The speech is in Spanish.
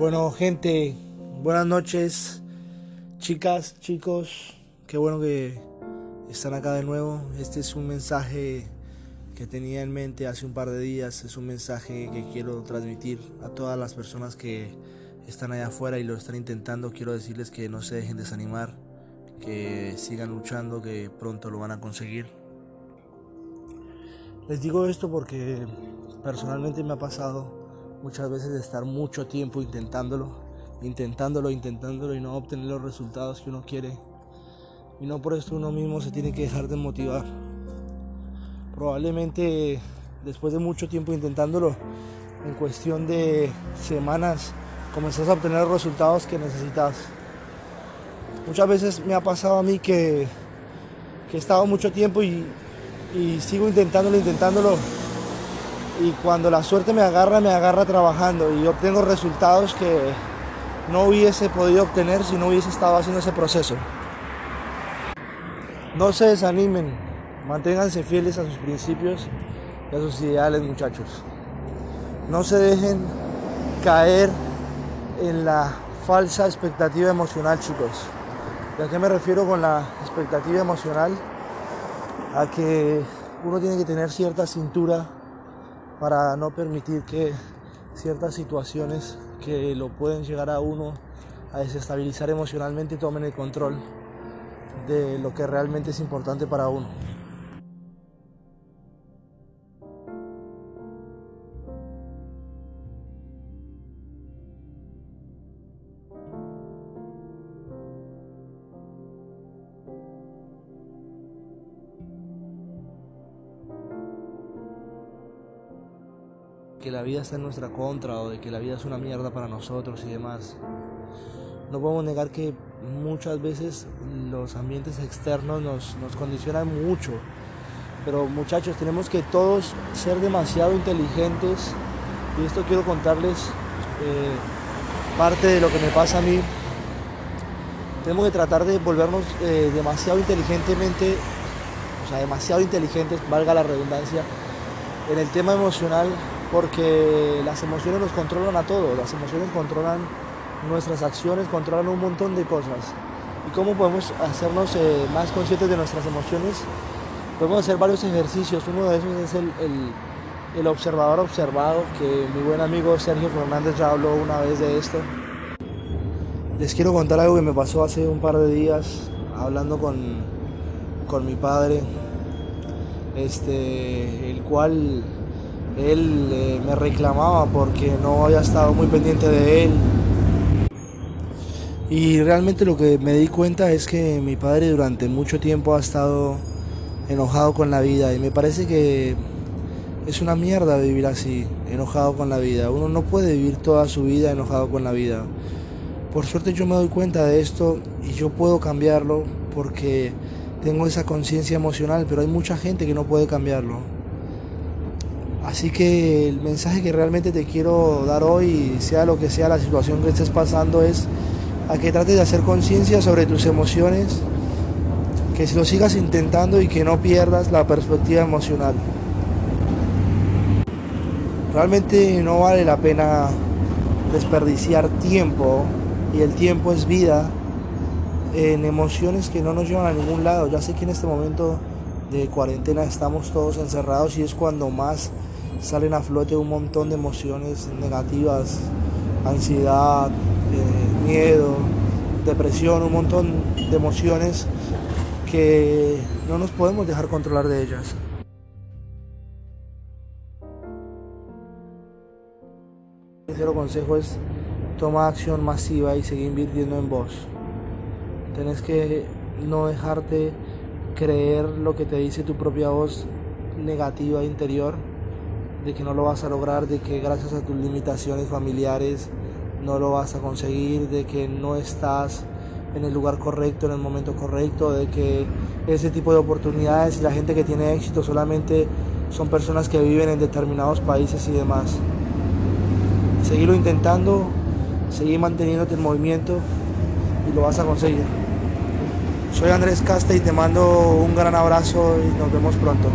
Bueno, gente, buenas noches, chicas, chicos, qué bueno que están acá de nuevo. Este es un mensaje que tenía en mente hace un par de días, es un mensaje que quiero transmitir a todas las personas que están allá afuera y lo están intentando. Quiero decirles que no se dejen desanimar, que sigan luchando, que pronto lo van a conseguir. Les digo esto porque personalmente me ha pasado muchas veces de estar mucho tiempo intentándolo, intentándolo, intentándolo y no obtener los resultados que uno quiere. Y no por esto uno mismo se tiene que dejar de motivar. Probablemente después de mucho tiempo intentándolo, en cuestión de semanas, comenzás a obtener los resultados que necesitas. Muchas veces me ha pasado a mí que, he estado mucho tiempo y sigo intentándolo, intentándolo y cuando la suerte me agarra, me agarra trabajando y obtengo resultados que no hubiese podido obtener si no hubiese estado haciendo ese proceso. No se desanimen, manténganse fieles a sus principios y a sus ideales muchachos. No se dejen caer en la falsa expectativa emocional chicos. ¿Y a qué me refiero con la expectativa emocional? A que uno tiene que tener cierta cintura para no permitir que ciertas situaciones que lo pueden llegar a uno a desestabilizar emocionalmente tomen el control de lo que realmente es importante para uno. Que la vida está en nuestra contra o de que la vida es una mierda para nosotros y demás. No podemos negar que muchas veces los ambientes externos nos, nos condicionan mucho, pero muchachos, tenemos que todos ser demasiado inteligentes y esto quiero contarles eh, parte de lo que me pasa a mí. Tenemos que tratar de volvernos eh, demasiado inteligentemente, o sea, demasiado inteligentes, valga la redundancia, en el tema emocional porque las emociones nos controlan a todos, las emociones controlan nuestras acciones, controlan un montón de cosas. ¿Y cómo podemos hacernos eh, más conscientes de nuestras emociones? Podemos hacer varios ejercicios, uno de esos es el, el, observador observado, que mi buen amigo Sergio Fernández ya habló una vez de esto. Les quiero contar algo que me pasó hace un par de días hablando con, con mi padre, este, el cual él eh, me reclamaba porque no había estado muy pendiente de él. Y realmente lo que me di cuenta es que mi padre durante mucho tiempo ha estado enojado con la vida y me parece que es una mierda vivir así, enojado con la vida. Uno no puede vivir toda su vida enojado con la vida. Por suerte yo me doy cuenta de esto y yo puedo cambiarlo porque tengo esa conciencia emocional, pero hay mucha gente que no puede cambiarlo. Así que el mensaje que realmente te quiero dar hoy, sea lo que sea la situación que estés pasando, es a que trates de hacer conciencia sobre tus emociones, que lo sigas intentando y que no pierdas la perspectiva emocional. Realmente no vale la pena desperdiciar tiempo, y el tiempo es vida, en emociones que no nos llevan a ningún lado. Ya sé que en este momento de cuarentena estamos todos encerrados y es cuando más salen a flote un montón de emociones negativas, ansiedad, eh, miedo, depresión, un montón de emociones que no nos podemos dejar controlar de ellas. Tercer consejo es toma acción masiva y seguir invirtiendo en vos. Tenés que no dejarte creer lo que te dice tu propia voz negativa interior de que no lo vas a lograr, de que gracias a tus limitaciones familiares no lo vas a conseguir, de que no estás en el lugar correcto, en el momento correcto, de que ese tipo de oportunidades y la gente que tiene éxito solamente son personas que viven en determinados países y demás. Seguirlo intentando, seguir manteniéndote en movimiento y lo vas a conseguir. Soy Andrés Casta y te mando un gran abrazo y nos vemos pronto.